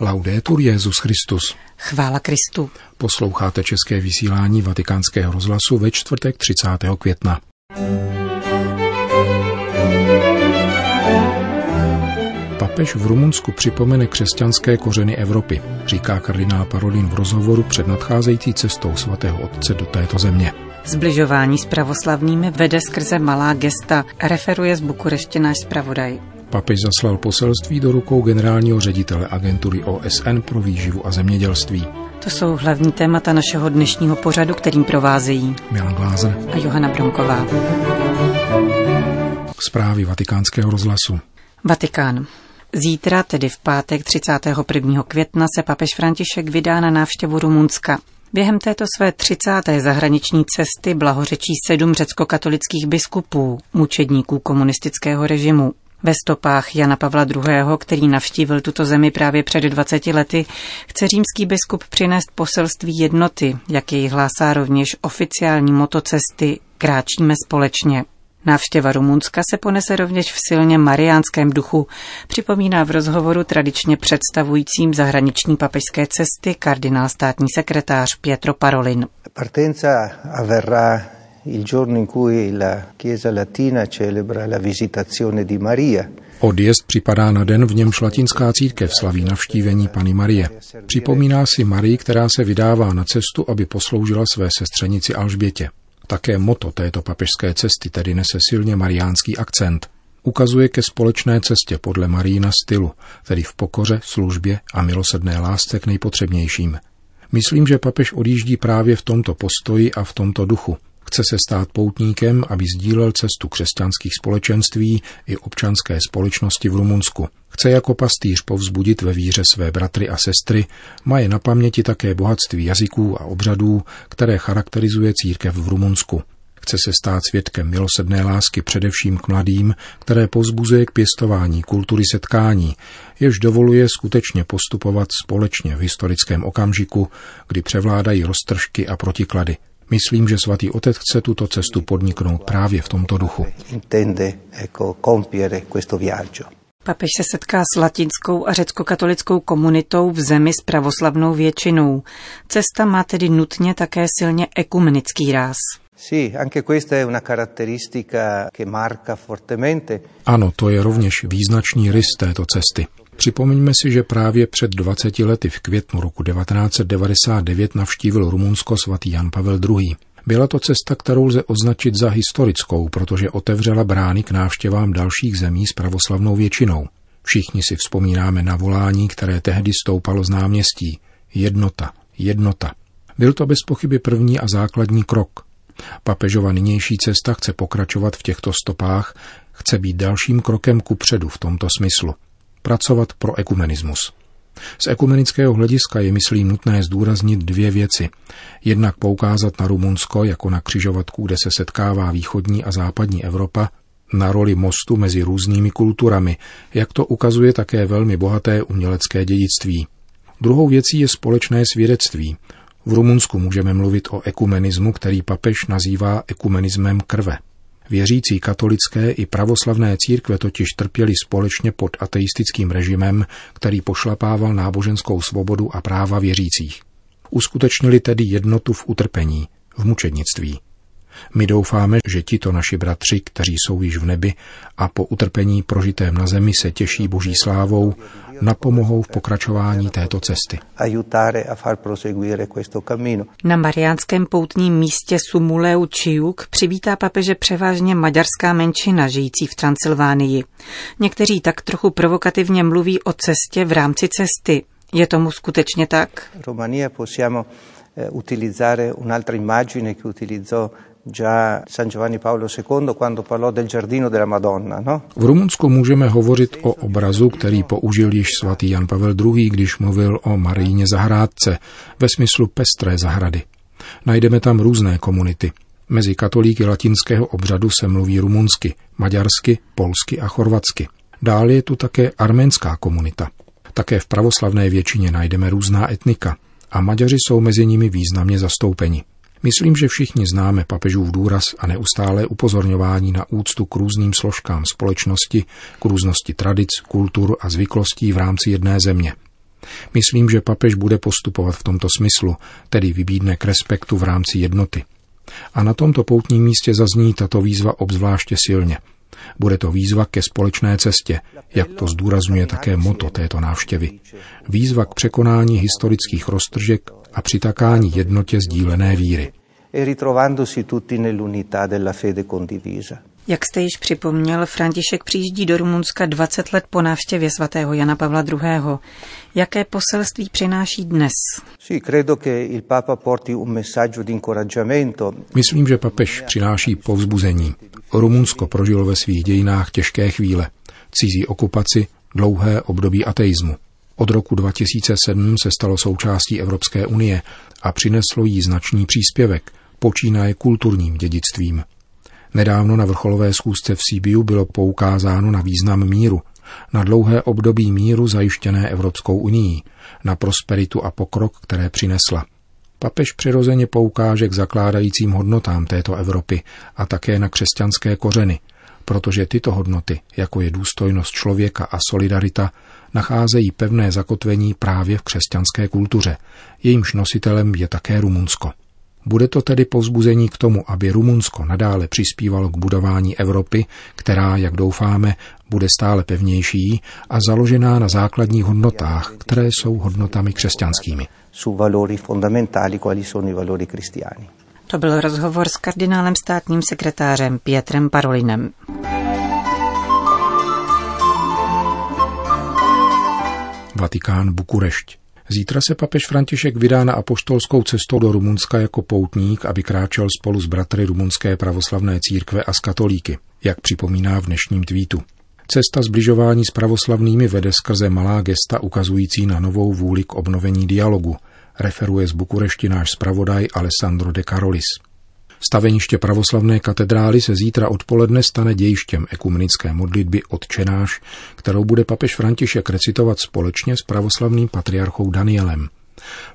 Laudetur Jezus Christus. Chvála Kristu. Posloucháte české vysílání Vatikánského rozhlasu ve čtvrtek 30. května. Papež v Rumunsku připomene křesťanské kořeny Evropy, říká kardinál Parolin v rozhovoru před nadcházející cestou svatého otce do této země. Zbližování s pravoslavnými vede skrze malá gesta, referuje z Bukurešti náš zpravodaj. Papež zaslal poselství do rukou generálního ředitele agentury OSN pro výživu a zemědělství. To jsou hlavní témata našeho dnešního pořadu, kterým provázejí Milan Glázer a Johana Bromková. Zprávy vatikánského rozhlasu. Vatikán. Zítra, tedy v pátek 31. května, se papež František vydá na návštěvu Rumunska. Během této své 30. zahraniční cesty blahořečí sedm řecko-katolických biskupů, mučedníků komunistického režimu. Ve stopách Jana Pavla II., který navštívil tuto zemi právě před 20 lety, chce římský biskup přinést poselství jednoty, jak jej hlásá rovněž oficiální motocesty Kráčíme společně. Návštěva Rumunska se ponese rovněž v silně mariánském duchu, připomíná v rozhovoru tradičně představujícím zahraniční papežské cesty kardinál státní sekretář Pietro Parolin. Partenza avverrà Odjezd připadá na den, v němž latinská církev slaví navštívení Pany Marie. Připomíná si Marii, která se vydává na cestu, aby posloužila své sestřenici Alžbětě. Také moto této papežské cesty tedy nese silně mariánský akcent. Ukazuje ke společné cestě podle Marína stylu, tedy v pokoře, službě a milosedné lásce k nejpotřebnějším. Myslím, že papež odjíždí právě v tomto postoji a v tomto duchu, Chce se stát poutníkem, aby sdílel cestu křesťanských společenství i občanské společnosti v Rumunsku. Chce jako pastýř povzbudit ve víře své bratry a sestry, má je na paměti také bohatství jazyků a obřadů, které charakterizuje církev v Rumunsku. Chce se stát svědkem milosedné lásky především k mladým, které povzbuzuje k pěstování kultury setkání, jež dovoluje skutečně postupovat společně v historickém okamžiku, kdy převládají roztržky a protiklady – Myslím, že svatý otec chce tuto cestu podniknout právě v tomto duchu. Papež se setká s latinskou a řecko-katolickou komunitou v zemi s pravoslavnou většinou. Cesta má tedy nutně také silně ekumenický ráz. Ano, to je rovněž význačný rys této cesty. Připomeňme si, že právě před 20 lety v květnu roku 1999 navštívil Rumunsko svatý Jan Pavel II. Byla to cesta, kterou lze označit za historickou, protože otevřela brány k návštěvám dalších zemí s pravoslavnou většinou. Všichni si vzpomínáme na volání, které tehdy stoupalo z náměstí. Jednota, jednota. Byl to bez pochyby první a základní krok. Papežova nynější cesta chce pokračovat v těchto stopách, chce být dalším krokem ku předu v tomto smyslu pracovat pro ekumenismus. Z ekumenického hlediska je, myslím, nutné zdůraznit dvě věci. Jednak poukázat na Rumunsko jako na křižovatku, kde se setkává východní a západní Evropa, na roli mostu mezi různými kulturami, jak to ukazuje také velmi bohaté umělecké dědictví. Druhou věcí je společné svědectví. V Rumunsku můžeme mluvit o ekumenismu, který papež nazývá ekumenismem krve. Věřící katolické i pravoslavné církve totiž trpěli společně pod ateistickým režimem, který pošlapával náboženskou svobodu a práva věřících. Uskutečnili tedy jednotu v utrpení, v mučednictví. My doufáme, že tito naši bratři, kteří jsou již v nebi a po utrpení prožitém na zemi se těší boží slávou, napomohou v pokračování této cesty. Na mariánském poutním místě Sumuleu Čiuk přivítá papeže převážně maďarská menšina žijící v Transylvánii. Někteří tak trochu provokativně mluví o cestě v rámci cesty. Je tomu skutečně tak? Romania possiamo eh, utilizzare un'altra immagine che utilizzò già San Giovanni Paolo II quando parlò del giardino della Madonna, no? V Rumunsku můžeme hovořit o obrazu, který použil již svatý Jan Pavel II, když mluvil o Marijně zahrádce ve smyslu pestré zahrady. Najdeme tam různé komunity. Mezi katolíky latinského obřadu se mluví rumunsky, maďarsky, polsky a chorvatsky. Dále je tu také arménská komunita. Také v pravoslavné většině najdeme různá etnika a Maďaři jsou mezi nimi významně zastoupeni. Myslím, že všichni známe papežův důraz a neustále upozorňování na úctu k různým složkám společnosti, k různosti tradic, kultur a zvyklostí v rámci jedné země. Myslím, že papež bude postupovat v tomto smyslu, tedy vybídne k respektu v rámci jednoty. A na tomto poutním místě zazní tato výzva obzvláště silně. Bude to výzva ke společné cestě, jak to zdůrazňuje také moto této návštěvy. Výzva k překonání historických roztržek a přitakání jednotě sdílené víry. E ritrovandosi tutti nell'unità della fede condivisa. Jak jste již připomněl, František přijíždí do Rumunska 20 let po návštěvě svatého Jana Pavla II. Jaké poselství přináší dnes? Myslím, že papež přináší povzbuzení. Rumunsko prožilo ve svých dějinách těžké chvíle, cizí okupaci, dlouhé období ateismu. Od roku 2007 se stalo součástí Evropské unie a přineslo jí značný příspěvek, počínaje kulturním dědictvím. Nedávno na vrcholové schůzce v Sibiu bylo poukázáno na význam míru, na dlouhé období míru zajištěné Evropskou unii, na prosperitu a pokrok, které přinesla. Papež přirozeně poukáže k zakládajícím hodnotám této Evropy a také na křesťanské kořeny, protože tyto hodnoty, jako je důstojnost člověka a solidarita, nacházejí pevné zakotvení právě v křesťanské kultuře. Jejímž nositelem je také Rumunsko. Bude to tedy povzbuzení k tomu, aby Rumunsko nadále přispívalo k budování Evropy, která, jak doufáme, bude stále pevnější a založená na základních hodnotách, které jsou hodnotami křesťanskými. To byl rozhovor s kardinálem státním sekretářem Pietrem Parolinem. Vatikán Bukurešť. Zítra se papež František vydá na apoštolskou cestou do Rumunska jako poutník, aby kráčel spolu s bratry rumunské pravoslavné církve a s katolíky, jak připomíná v dnešním tweetu. Cesta zbližování s pravoslavnými vede skrze malá gesta ukazující na novou vůli k obnovení dialogu, referuje z Bukurešti náš zpravodaj Alessandro de Carolis. Staveniště pravoslavné katedrály se zítra odpoledne stane dějištěm ekumenické modlitby Otčenáš, kterou bude papež František recitovat společně s pravoslavným patriarchou Danielem.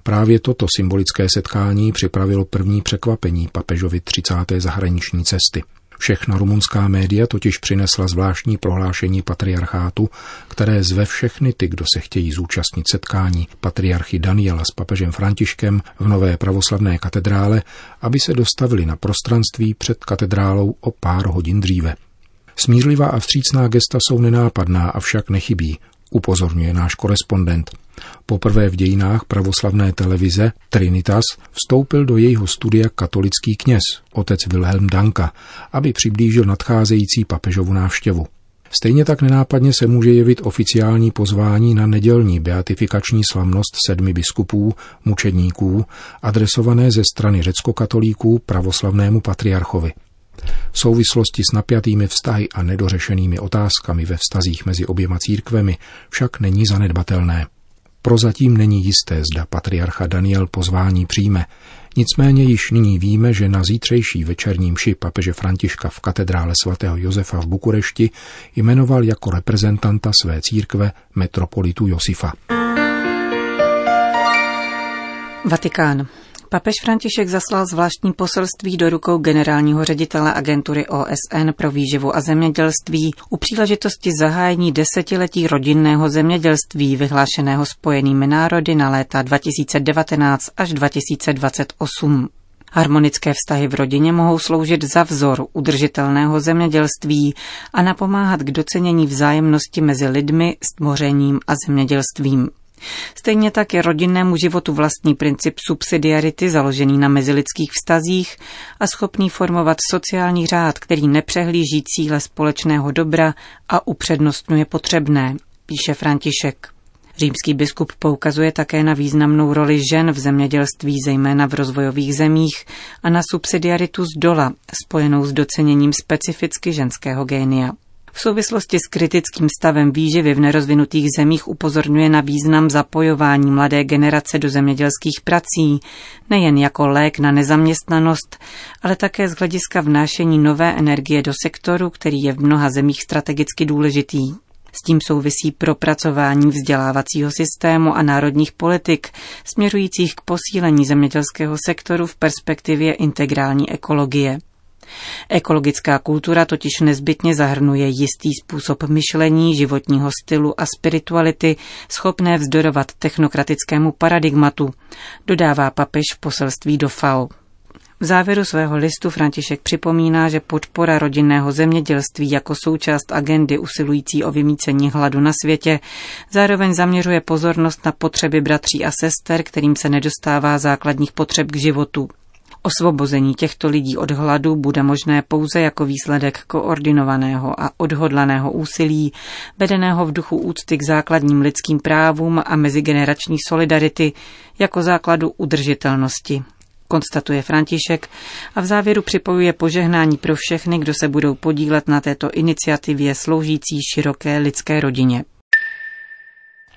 Právě toto symbolické setkání připravilo první překvapení papežovi 30. zahraniční cesty. Všechna rumunská média totiž přinesla zvláštní prohlášení patriarchátu, které zve všechny ty, kdo se chtějí zúčastnit setkání patriarchy Daniela s papežem Františkem v nové pravoslavné katedrále, aby se dostavili na prostranství před katedrálou o pár hodin dříve. Smířlivá a vstřícná gesta jsou nenápadná, avšak nechybí, upozorňuje náš korespondent. Poprvé v dějinách pravoslavné televize Trinitas vstoupil do jejího studia katolický kněz, otec Wilhelm Danka, aby přiblížil nadcházející papežovu návštěvu. Stejně tak nenápadně se může jevit oficiální pozvání na nedělní beatifikační slavnost sedmi biskupů, mučedníků, adresované ze strany řeckokatolíků pravoslavnému patriarchovi. V souvislosti s napjatými vztahy a nedořešenými otázkami ve vztazích mezi oběma církvemi však není zanedbatelné. Prozatím není jisté, zda patriarcha Daniel pozvání přijme, nicméně již nyní víme, že na zítřejší večerní mši papeže Františka v katedrále svatého Josefa v Bukurešti jmenoval jako reprezentanta své církve metropolitu Josifa. Vatikán. Papež František zaslal zvláštní poselství do rukou generálního ředitele agentury OSN pro výživu a zemědělství u příležitosti zahájení desetiletí rodinného zemědělství vyhlášeného spojenými národy na léta 2019 až 2028. Harmonické vztahy v rodině mohou sloužit za vzor udržitelného zemědělství a napomáhat k docenění vzájemnosti mezi lidmi, stvořením a zemědělstvím. Stejně tak je rodinnému životu vlastní princip subsidiarity založený na mezilidských vztazích a schopný formovat sociální řád, který nepřehlíží cíle společného dobra a upřednostňuje potřebné, píše František. Římský biskup poukazuje také na významnou roli žen v zemědělství, zejména v rozvojových zemích, a na subsidiaritu z dola, spojenou s doceněním specificky ženského génia. V souvislosti s kritickým stavem výživy v nerozvinutých zemích upozorňuje na význam zapojování mladé generace do zemědělských prací, nejen jako lék na nezaměstnanost, ale také z hlediska vnášení nové energie do sektoru, který je v mnoha zemích strategicky důležitý. S tím souvisí propracování vzdělávacího systému a národních politik, směřujících k posílení zemědělského sektoru v perspektivě integrální ekologie. Ekologická kultura totiž nezbytně zahrnuje jistý způsob myšlení, životního stylu a spirituality, schopné vzdorovat technokratickému paradigmatu, dodává papež v poselství do FAO. V závěru svého listu František připomíná, že podpora rodinného zemědělství jako součást agendy usilující o vymícení hladu na světě zároveň zaměřuje pozornost na potřeby bratří a sester, kterým se nedostává základních potřeb k životu. Osvobození těchto lidí od hladu bude možné pouze jako výsledek koordinovaného a odhodlaného úsilí, vedeného v duchu úcty k základním lidským právům a mezigenerační solidarity jako základu udržitelnosti konstatuje František a v závěru připojuje požehnání pro všechny, kdo se budou podílet na této iniciativě sloužící široké lidské rodině.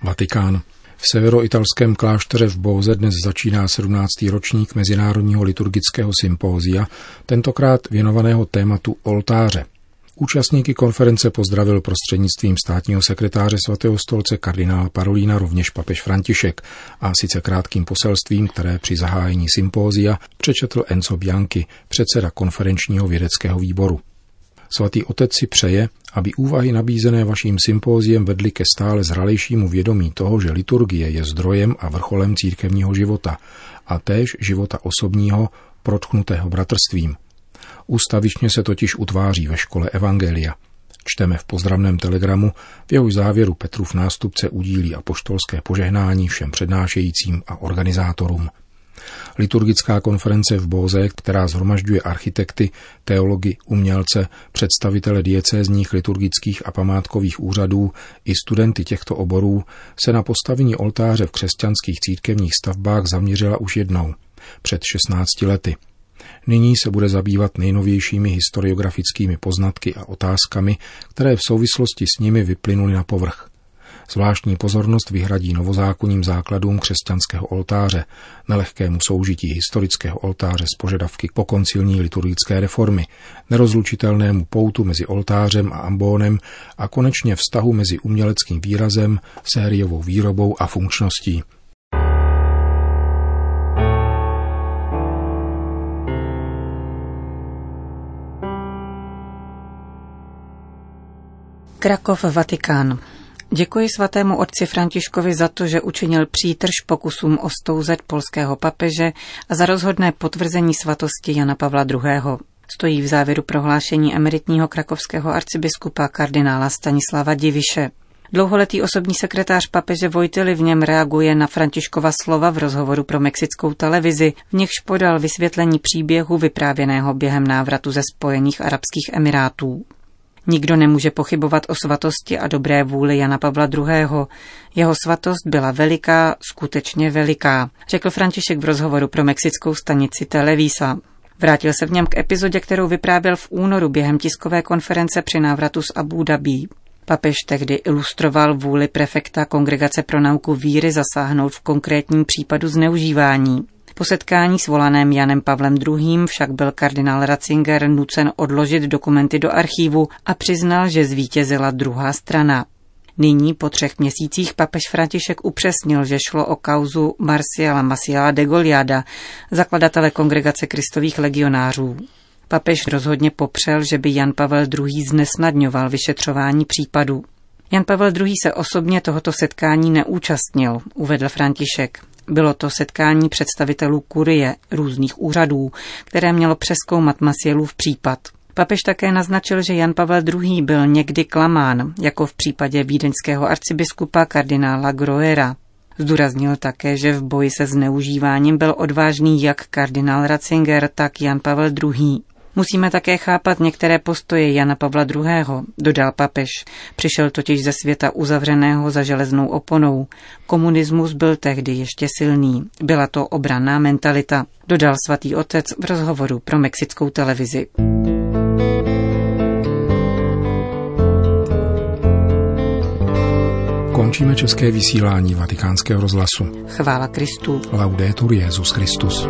Vatikán. V severoitalském klášteře v Bóze dnes začíná 17. ročník Mezinárodního liturgického sympózia, tentokrát věnovaného tématu oltáře. Účastníky konference pozdravil prostřednictvím státního sekretáře svatého stolce kardinála Parolína rovněž papež František a sice krátkým poselstvím, které při zahájení sympózia přečetl Enzo Bianchi, předseda konferenčního vědeckého výboru. Svatý otec si přeje, aby úvahy nabízené vaším sympóziem vedly ke stále zralejšímu vědomí toho, že liturgie je zdrojem a vrcholem církevního života a též života osobního, protknutého bratrstvím, Ústavičně se totiž utváří ve škole Evangelia. Čteme v pozdravném telegramu, v jehož závěru Petrův nástupce udílí apoštolské požehnání všem přednášejícím a organizátorům. Liturgická konference v Bóze, která zhromažďuje architekty, teology, umělce, představitele diecézních liturgických a památkových úřadů i studenty těchto oborů, se na postavení oltáře v křesťanských církevních stavbách zaměřila už jednou, před 16 lety – Nyní se bude zabývat nejnovějšími historiografickými poznatky a otázkami, které v souvislosti s nimi vyplynuly na povrch. Zvláštní pozornost vyhradí novozákonním základům křesťanského oltáře, nelehkému soužití historického oltáře s požadavky po koncilní liturgické reformy, nerozlučitelnému poutu mezi oltářem a ambónem a konečně vztahu mezi uměleckým výrazem, sériovou výrobou a funkčností. Krakov, Vatikán. Děkuji svatému otci Františkovi za to, že učinil přítrž pokusům ostouzet polského papeže a za rozhodné potvrzení svatosti Jana Pavla II. Stojí v závěru prohlášení emeritního krakovského arcibiskupa kardinála Stanislava Diviše. Dlouholetý osobní sekretář papeže Vojtily v něm reaguje na Františkova slova v rozhovoru pro mexickou televizi, v nichž podal vysvětlení příběhu vyprávěného během návratu ze Spojených arabských emirátů. Nikdo nemůže pochybovat o svatosti a dobré vůli Jana Pavla II. Jeho svatost byla veliká, skutečně veliká, řekl František v rozhovoru pro mexickou stanici Televisa. Vrátil se v něm k epizodě, kterou vyprávěl v únoru během tiskové konference při návratu z Abu Dhabi. Papež tehdy ilustroval vůli prefekta Kongregace pro nauku víry zasáhnout v konkrétním případu zneužívání. Po setkání s volaném Janem Pavlem II. však byl kardinál Ratzinger nucen odložit dokumenty do archívu a přiznal, že zvítězila druhá strana. Nyní po třech měsících papež František upřesnil, že šlo o kauzu Marciala Masiala de Goliada, zakladatele kongregace kristových legionářů. Papež rozhodně popřel, že by Jan Pavel II. znesnadňoval vyšetřování případu. Jan Pavel II. se osobně tohoto setkání neúčastnil, uvedl František. Bylo to setkání představitelů kurie různých úřadů, které mělo přeskoumat Masielův případ. Papež také naznačil, že Jan Pavel II. byl někdy klamán, jako v případě vídeňského arcibiskupa kardinála Groera. Zdůraznil také, že v boji se zneužíváním byl odvážný jak kardinál Ratzinger, tak Jan Pavel II. Musíme také chápat některé postoje Jana Pavla II., dodal papež. Přišel totiž ze světa uzavřeného za železnou oponou. Komunismus byl tehdy ještě silný. Byla to obraná mentalita, dodal svatý otec v rozhovoru pro mexickou televizi. Končíme české vysílání vatikánského rozhlasu. Chvála Kristu. Laudetur Jezus Christus.